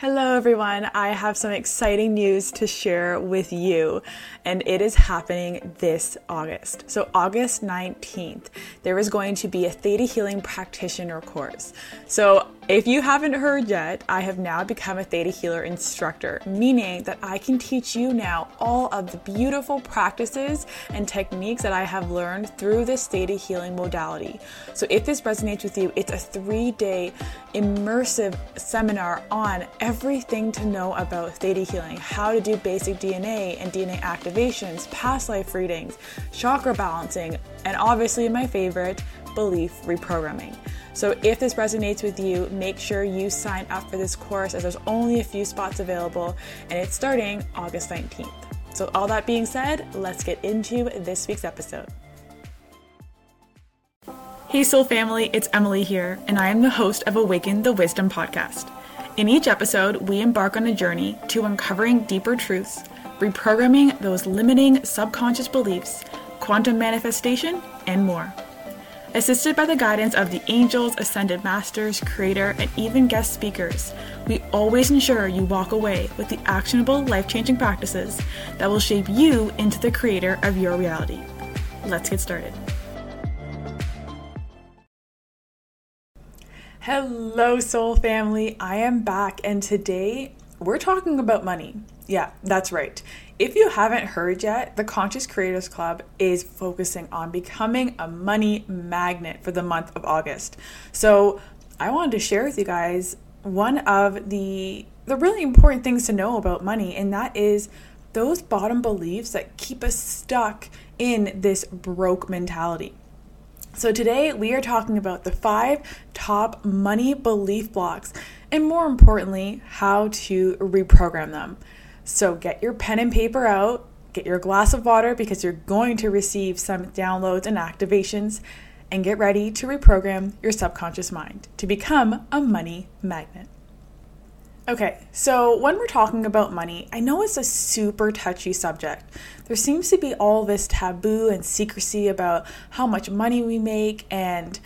Hello, everyone. I have some exciting news to share with you, and it is happening this August. So, August 19th, there is going to be a Theta Healing Practitioner course. So, if you haven't heard yet, I have now become a Theta Healer instructor, meaning that I can teach you now all of the beautiful practices and techniques that I have learned through this Theta Healing modality. So, if this resonates with you, it's a three day immersive seminar on everything to know about Theta Healing, how to do basic DNA and DNA activations, past life readings, chakra balancing, and obviously my favorite, belief reprogramming. So if this resonates with you, make sure you sign up for this course as there's only a few spots available and it's starting August 19th. So, all that being said, let's get into this week's episode. Hey, Soul Family, it's Emily here, and I am the host of Awaken the Wisdom podcast. In each episode, we embark on a journey to uncovering deeper truths, reprogramming those limiting subconscious beliefs, quantum manifestation, and more. Assisted by the guidance of the angels, ascended masters, creator, and even guest speakers, we always ensure you walk away with the actionable, life changing practices that will shape you into the creator of your reality. Let's get started. Hello, soul family. I am back, and today we're talking about money. Yeah, that's right. If you haven't heard yet, the Conscious Creators Club is focusing on becoming a money magnet for the month of August. So, I wanted to share with you guys one of the the really important things to know about money and that is those bottom beliefs that keep us stuck in this broke mentality. So, today we are talking about the five top money belief blocks and, more importantly, how to reprogram them. So get your pen and paper out, get your glass of water because you're going to receive some downloads and activations, and get ready to reprogram your subconscious mind to become a money magnet. Okay, so when we're talking about money, I know it's a super touchy subject. There seems to be all this taboo and secrecy about how much money we make and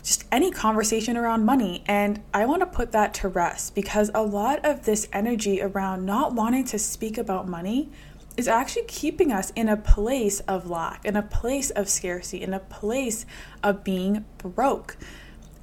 just any conversation around money. And I want to put that to rest because a lot of this energy around not wanting to speak about money is actually keeping us in a place of lack, in a place of scarcity, in a place of being broke.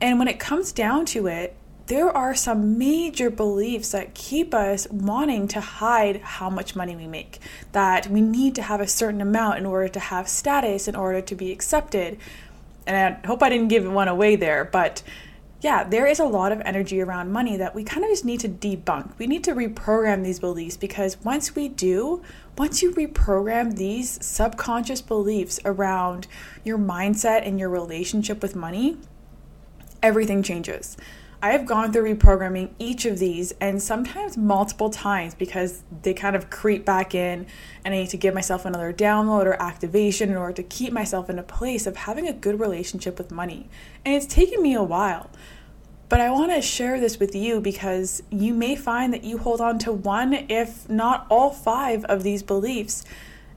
And when it comes down to it, there are some major beliefs that keep us wanting to hide how much money we make. That we need to have a certain amount in order to have status, in order to be accepted and I hope I didn't give one away there, but yeah, there is a lot of energy around money that we kind of just need to debunk. We need to reprogram these beliefs because once we do, once you reprogram these subconscious beliefs around your mindset and your relationship with money, everything changes. I have gone through reprogramming each of these and sometimes multiple times because they kind of creep back in and I need to give myself another download or activation in order to keep myself in a place of having a good relationship with money. And it's taken me a while. But I want to share this with you because you may find that you hold on to one, if not all five, of these beliefs.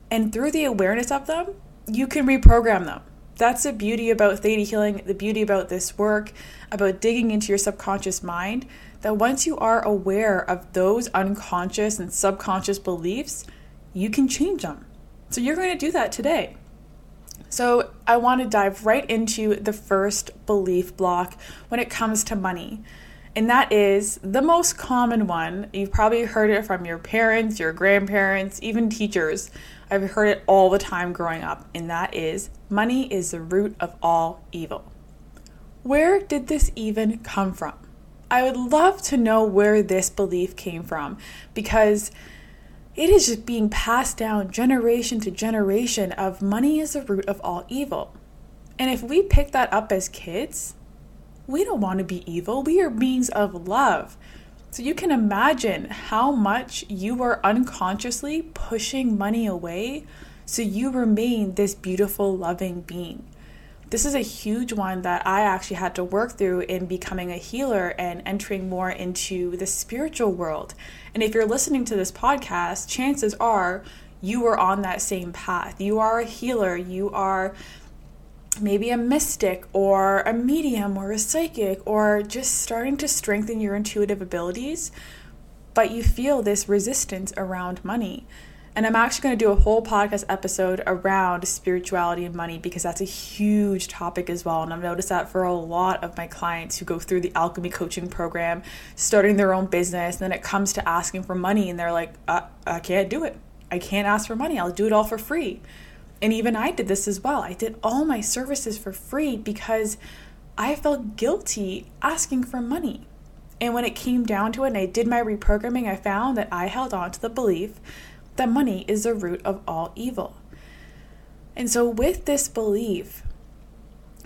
And through the awareness of them, you can reprogram them that's the beauty about theta healing, the beauty about this work, about digging into your subconscious mind. That once you are aware of those unconscious and subconscious beliefs, you can change them. So you're going to do that today. So I want to dive right into the first belief block when it comes to money. And that is the most common one. You've probably heard it from your parents, your grandparents, even teachers. I've heard it all the time growing up, and that is money is the root of all evil. Where did this even come from? I would love to know where this belief came from because it is just being passed down generation to generation of money is the root of all evil. And if we pick that up as kids, we don't want to be evil. We are beings of love. So you can imagine how much you are unconsciously pushing money away so you remain this beautiful, loving being. This is a huge one that I actually had to work through in becoming a healer and entering more into the spiritual world. And if you're listening to this podcast, chances are you are on that same path. You are a healer, you are maybe a mystic or a medium or a psychic or just starting to strengthen your intuitive abilities, but you feel this resistance around money. And I'm actually going to do a whole podcast episode around spirituality and money because that's a huge topic as well. And I've noticed that for a lot of my clients who go through the alchemy coaching program, starting their own business, then it comes to asking for money and they're like, uh, I can't do it. I can't ask for money. I'll do it all for free. And even I did this as well. I did all my services for free because I felt guilty asking for money. And when it came down to it and I did my reprogramming, I found that I held on to the belief that money is the root of all evil. And so, with this belief,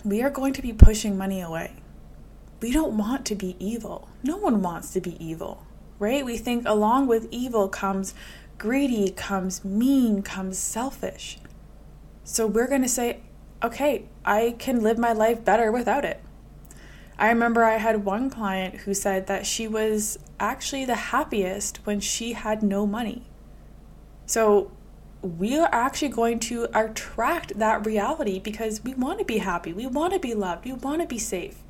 we are going to be pushing money away. We don't want to be evil. No one wants to be evil, right? We think along with evil comes greedy, comes mean, comes selfish. So, we're going to say, okay, I can live my life better without it. I remember I had one client who said that she was actually the happiest when she had no money. So we are actually going to attract that reality because we want to be happy, we want to be loved, we want to be safe.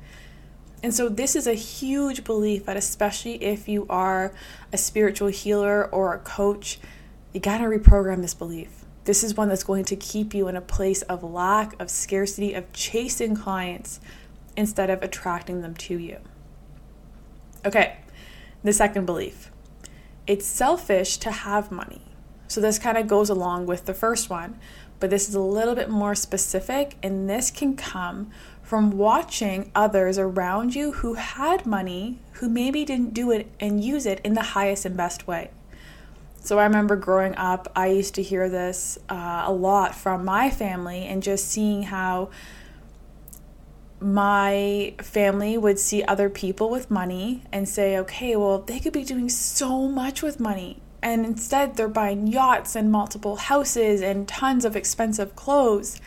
And so, this is a huge belief that, especially if you are a spiritual healer or a coach, you got to reprogram this belief. This is one that's going to keep you in a place of lack, of scarcity, of chasing clients instead of attracting them to you. Okay, the second belief it's selfish to have money. So this kind of goes along with the first one, but this is a little bit more specific, and this can come from watching others around you who had money who maybe didn't do it and use it in the highest and best way. So I remember growing up, I used to hear this uh, a lot from my family and just seeing how my family would see other people with money and say, okay, well, they could be doing so much with money and instead they're buying yachts and multiple houses and tons of expensive clothes.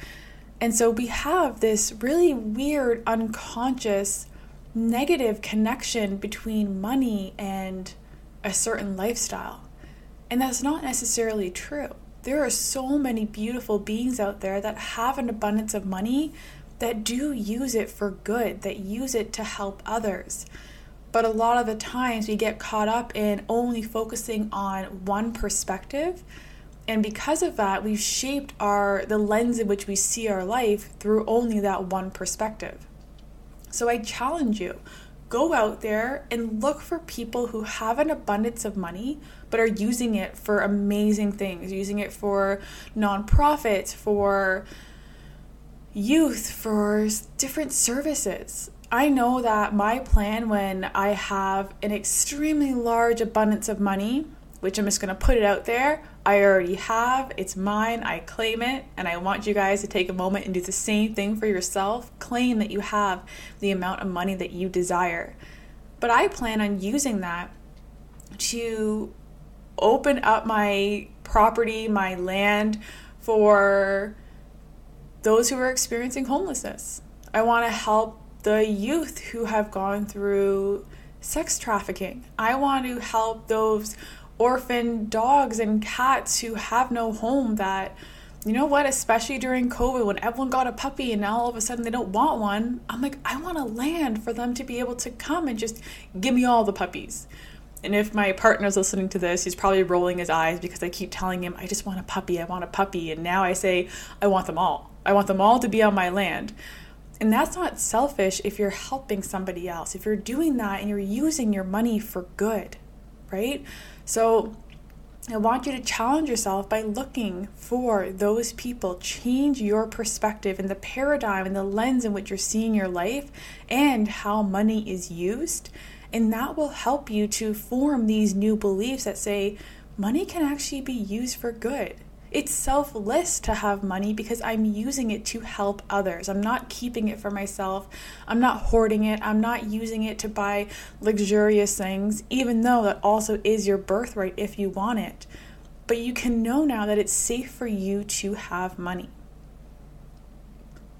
And so we have this really weird, unconscious, negative connection between money and a certain lifestyle. And that's not necessarily true. There are so many beautiful beings out there that have an abundance of money that do use it for good, that use it to help others. But a lot of the times we get caught up in only focusing on one perspective. And because of that, we've shaped our the lens in which we see our life through only that one perspective. So I challenge you, go out there and look for people who have an abundance of money but are using it for amazing things, using it for nonprofits, for youth, for different services. I know that my plan when I have an extremely large abundance of money, which I'm just going to put it out there, I already have, it's mine, I claim it, and I want you guys to take a moment and do the same thing for yourself. Claim that you have the amount of money that you desire. But I plan on using that to open up my property, my land for those who are experiencing homelessness. I want to help the youth who have gone through sex trafficking. I want to help those orphan dogs and cats who have no home that you know what especially during covid when everyone got a puppy and now all of a sudden they don't want one i'm like i want a land for them to be able to come and just give me all the puppies. And if my partner's listening to this he's probably rolling his eyes because i keep telling him i just want a puppy i want a puppy. And now i say i want them all. I want them all to be on my land and that's not selfish if you're helping somebody else, if you're doing that and you're using your money for good, right? So I want you to challenge yourself by looking for those people. Change your perspective and the paradigm and the lens in which you're seeing your life and how money is used. And that will help you to form these new beliefs that say money can actually be used for good. It's selfless to have money because I'm using it to help others. I'm not keeping it for myself. I'm not hoarding it. I'm not using it to buy luxurious things, even though that also is your birthright if you want it. But you can know now that it's safe for you to have money.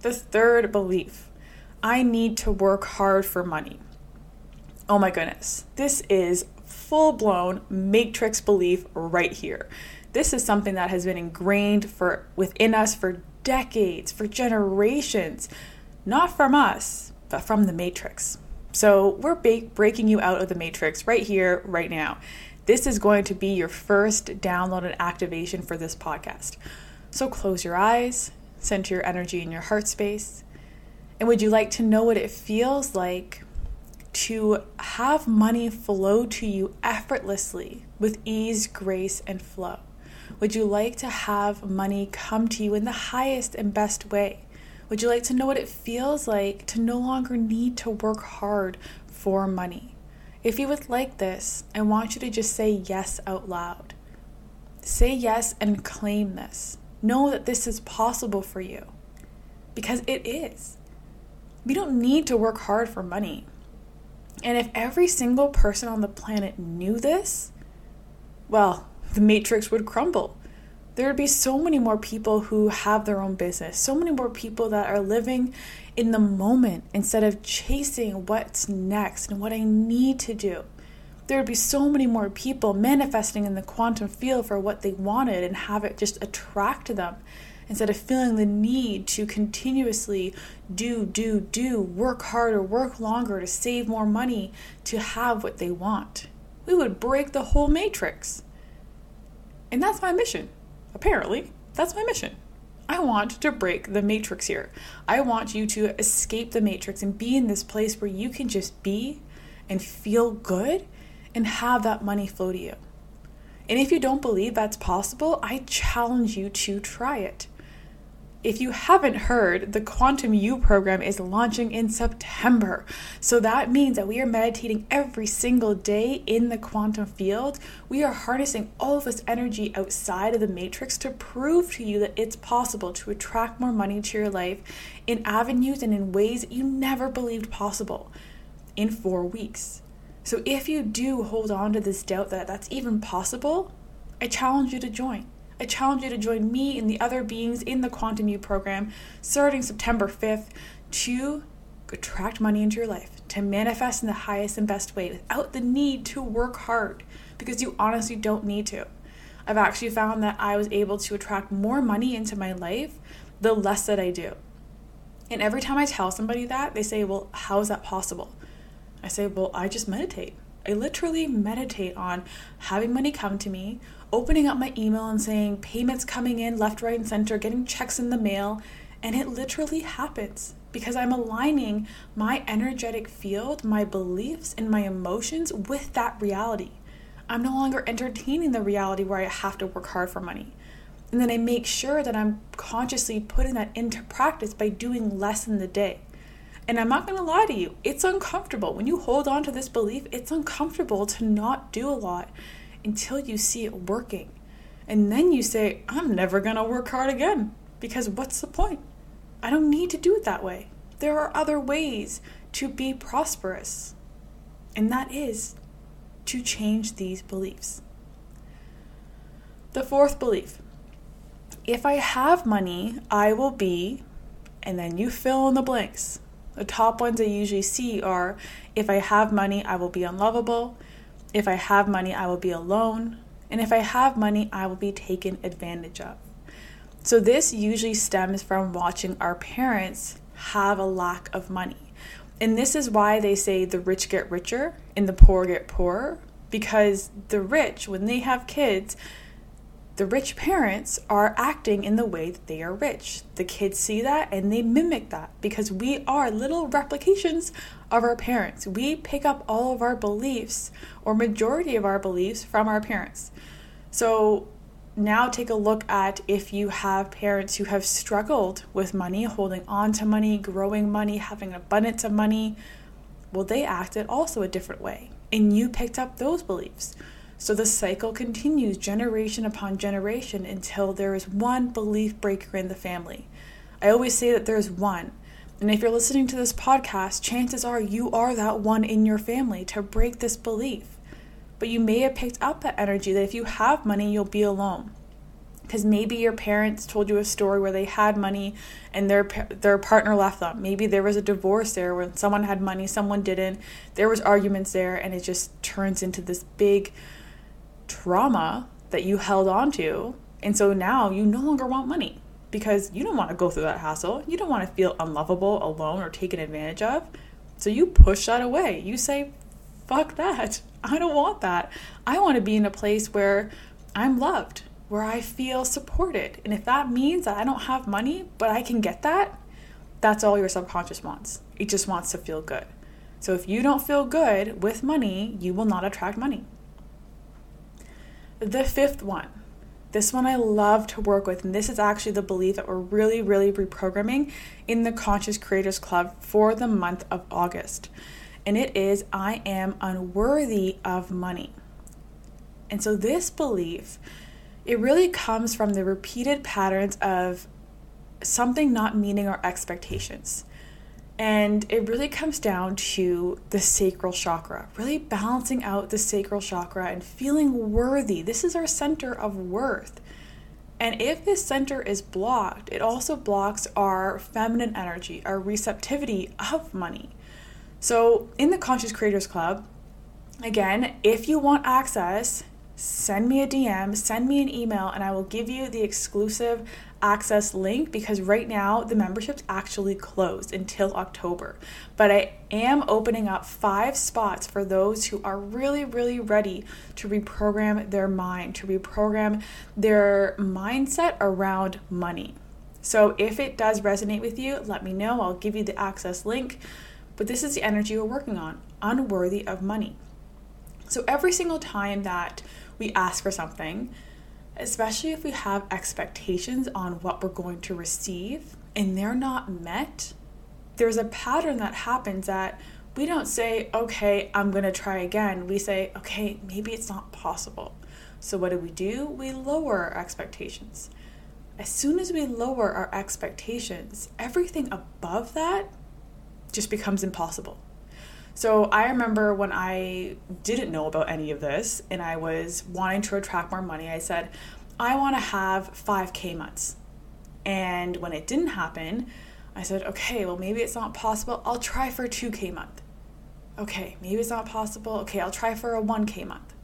The third belief I need to work hard for money. Oh my goodness, this is full blown matrix belief right here. This is something that has been ingrained for within us for decades, for generations, not from us, but from the matrix. So we're ba- breaking you out of the matrix right here, right now. this is going to be your first download and activation for this podcast. So close your eyes, center your energy in your heart space. And would you like to know what it feels like to have money flow to you effortlessly with ease, grace, and flow? Would you like to have money come to you in the highest and best way? Would you like to know what it feels like to no longer need to work hard for money? If you would like this, I want you to just say yes out loud. Say yes and claim this. Know that this is possible for you because it is. We don't need to work hard for money. And if every single person on the planet knew this, well, the matrix would crumble. There would be so many more people who have their own business, so many more people that are living in the moment instead of chasing what's next and what I need to do. There would be so many more people manifesting in the quantum field for what they wanted and have it just attract them instead of feeling the need to continuously do, do, do, work harder, work longer to save more money to have what they want. We would break the whole matrix. And that's my mission. Apparently, that's my mission. I want to break the matrix here. I want you to escape the matrix and be in this place where you can just be and feel good and have that money flow to you. And if you don't believe that's possible, I challenge you to try it. If you haven't heard, the Quantum You program is launching in September. So that means that we are meditating every single day in the quantum field. We are harnessing all of this energy outside of the matrix to prove to you that it's possible to attract more money to your life in avenues and in ways that you never believed possible in four weeks. So if you do hold on to this doubt that that's even possible, I challenge you to join. I challenge you to join me and the other beings in the Quantum You program starting September 5th to attract money into your life, to manifest in the highest and best way without the need to work hard because you honestly don't need to. I've actually found that I was able to attract more money into my life the less that I do. And every time I tell somebody that, they say, Well, how is that possible? I say, Well, I just meditate. I literally meditate on having money come to me, opening up my email and saying payments coming in left, right, and center, getting checks in the mail, and it literally happens because I'm aligning my energetic field, my beliefs, and my emotions with that reality. I'm no longer entertaining the reality where I have to work hard for money. And then I make sure that I'm consciously putting that into practice by doing less in the day. And I'm not going to lie to you, it's uncomfortable. When you hold on to this belief, it's uncomfortable to not do a lot until you see it working. And then you say, I'm never going to work hard again because what's the point? I don't need to do it that way. There are other ways to be prosperous, and that is to change these beliefs. The fourth belief if I have money, I will be, and then you fill in the blanks. The top ones I usually see are if I have money, I will be unlovable. If I have money, I will be alone. And if I have money, I will be taken advantage of. So, this usually stems from watching our parents have a lack of money. And this is why they say the rich get richer and the poor get poorer. Because the rich, when they have kids, the rich parents are acting in the way that they are rich. The kids see that and they mimic that because we are little replications of our parents. We pick up all of our beliefs or majority of our beliefs from our parents. So now take a look at if you have parents who have struggled with money, holding on to money, growing money, having an abundance of money. Well, they acted also a different way, and you picked up those beliefs. So the cycle continues generation upon generation until there is one belief breaker in the family. I always say that there's one. And if you're listening to this podcast, chances are you are that one in your family to break this belief. But you may have picked up that energy that if you have money, you'll be alone. Because maybe your parents told you a story where they had money and their their partner left them. Maybe there was a divorce there when someone had money, someone didn't. There was arguments there, and it just turns into this big trauma that you held on to. And so now you no longer want money because you don't want to go through that hassle. You don't want to feel unlovable, alone, or taken advantage of. So you push that away. You say, fuck that. I don't want that. I want to be in a place where I'm loved, where I feel supported. And if that means that I don't have money, but I can get that, that's all your subconscious wants. It just wants to feel good. So if you don't feel good with money, you will not attract money. The fifth one, this one I love to work with, and this is actually the belief that we're really, really reprogramming in the Conscious Creators Club for the month of August. And it is I am unworthy of money. And so this belief, it really comes from the repeated patterns of something not meeting our expectations. And it really comes down to the sacral chakra, really balancing out the sacral chakra and feeling worthy. This is our center of worth. And if this center is blocked, it also blocks our feminine energy, our receptivity of money. So, in the Conscious Creators Club, again, if you want access, send me a DM, send me an email, and I will give you the exclusive access link because right now the membership's actually closed until October. But I am opening up five spots for those who are really, really ready to reprogram their mind, to reprogram their mindset around money. So if it does resonate with you, let me know. I'll give you the access link. But this is the energy we're working on unworthy of money. So every single time that we ask for something, especially if we have expectations on what we're going to receive and they're not met, there's a pattern that happens that we don't say, okay, I'm going to try again. We say, okay, maybe it's not possible. So, what do we do? We lower our expectations. As soon as we lower our expectations, everything above that just becomes impossible. So I remember when I didn't know about any of this and I was wanting to attract more money, I said, I want to have 5K months. And when it didn't happen, I said, okay, well, maybe it's not possible. I'll try for a 2K month. Okay, maybe it's not possible. Okay, I'll try for a 1K month.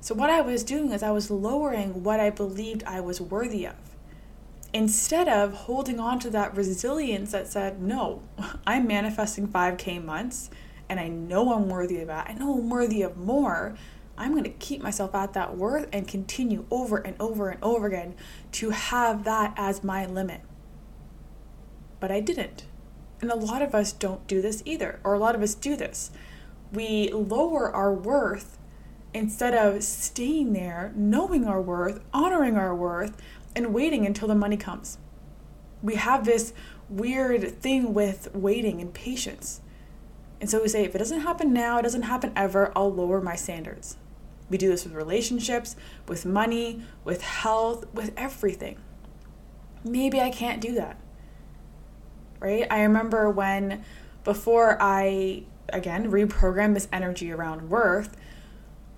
So, what I was doing is I was lowering what I believed I was worthy of instead of holding on to that resilience that said, no, I'm manifesting 5K months and I know I'm worthy of that, I know I'm worthy of more, I'm going to keep myself at that worth and continue over and over and over again to have that as my limit. But I didn't. And a lot of us don't do this either, or a lot of us do this. We lower our worth instead of staying there, knowing our worth, honoring our worth, and waiting until the money comes. We have this weird thing with waiting and patience. And so we say, if it doesn't happen now, it doesn't happen ever, I'll lower my standards. We do this with relationships, with money, with health, with everything. Maybe I can't do that. Right? I remember when, before I, again, reprogrammed this energy around worth,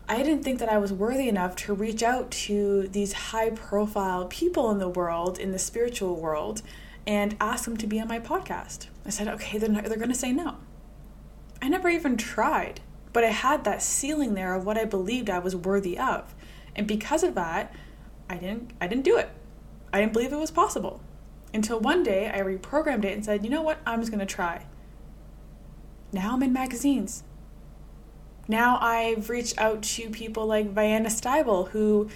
I didn't think that I was worthy enough to reach out to these high profile people in the world, in the spiritual world, and ask them to be on my podcast. I said, okay, they're, they're going to say no. I never even tried, but I had that ceiling there of what I believed I was worthy of. And because of that, I didn't I didn't do it. I didn't believe it was possible. Until one day I reprogrammed it and said, "You know what? I'm just going to try." Now I'm in magazines. Now I've reached out to people like Vianna Stibal who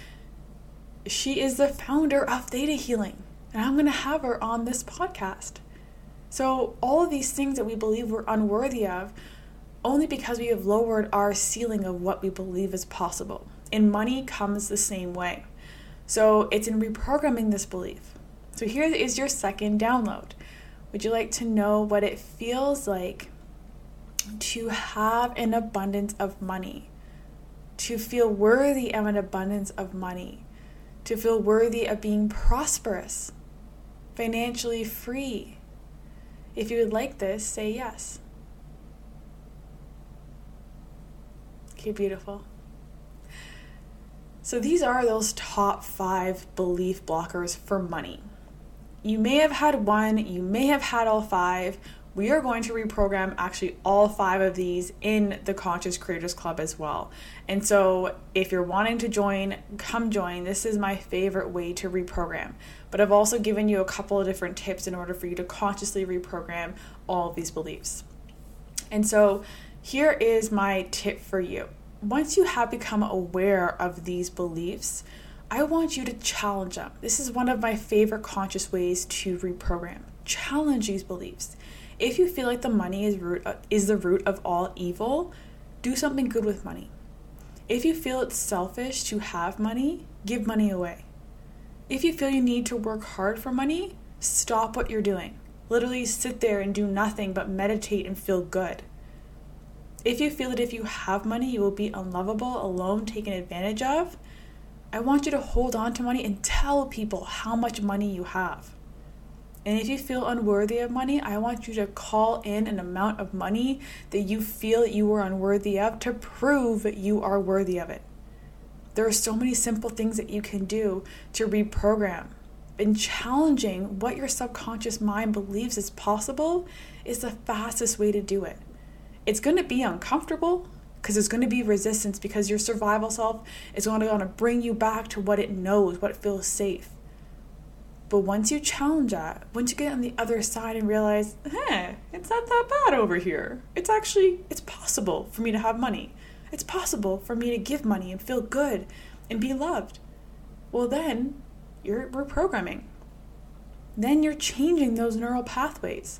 she is the founder of Theta Healing, and I'm going to have her on this podcast. So, all of these things that we believe we're unworthy of, only because we have lowered our ceiling of what we believe is possible. And money comes the same way. So it's in reprogramming this belief. So here is your second download. Would you like to know what it feels like to have an abundance of money? To feel worthy of an abundance of money? To feel worthy of being prosperous, financially free? If you would like this, say yes. Okay, beautiful. So these are those top five belief blockers for money. You may have had one, you may have had all five. We are going to reprogram actually all five of these in the Conscious Creators Club as well. And so, if you're wanting to join, come join. This is my favorite way to reprogram. But I've also given you a couple of different tips in order for you to consciously reprogram all of these beliefs. And so, here is my tip for you once you have become aware of these beliefs, I want you to challenge them. This is one of my favorite conscious ways to reprogram. Challenge these beliefs. If you feel like the money is root is the root of all evil, do something good with money. If you feel it's selfish to have money, give money away. If you feel you need to work hard for money, stop what you're doing. Literally sit there and do nothing but meditate and feel good. If you feel that if you have money, you will be unlovable, alone, taken advantage of, I want you to hold on to money and tell people how much money you have. And if you feel unworthy of money, I want you to call in an amount of money that you feel you are unworthy of to prove that you are worthy of it. There are so many simple things that you can do to reprogram. And challenging what your subconscious mind believes is possible is the fastest way to do it. It's going to be uncomfortable because there's going to be resistance because your survival self is going to, to bring you back to what it knows, what it feels safe. But once you challenge that, once you get on the other side and realize, hey, it's not that bad over here. It's actually, it's possible for me to have money. It's possible for me to give money and feel good and be loved. Well, then you're reprogramming. Then you're changing those neural pathways.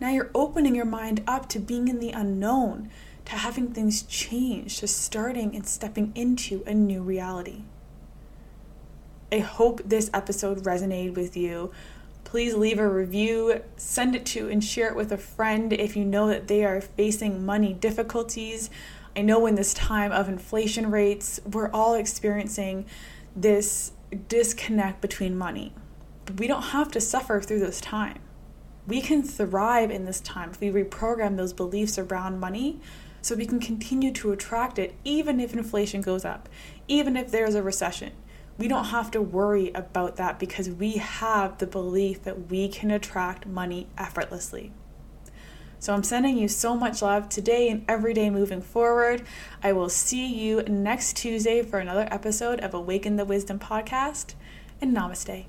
Now you're opening your mind up to being in the unknown, to having things change, to starting and stepping into a new reality. I hope this episode resonated with you. Please leave a review, send it to and share it with a friend if you know that they are facing money difficulties. I know in this time of inflation rates, we're all experiencing this disconnect between money. But we don't have to suffer through this time. We can thrive in this time if we reprogram those beliefs around money so we can continue to attract it even if inflation goes up, even if there's a recession. We don't have to worry about that because we have the belief that we can attract money effortlessly. So I'm sending you so much love today and every day moving forward. I will see you next Tuesday for another episode of Awaken the Wisdom podcast, and namaste.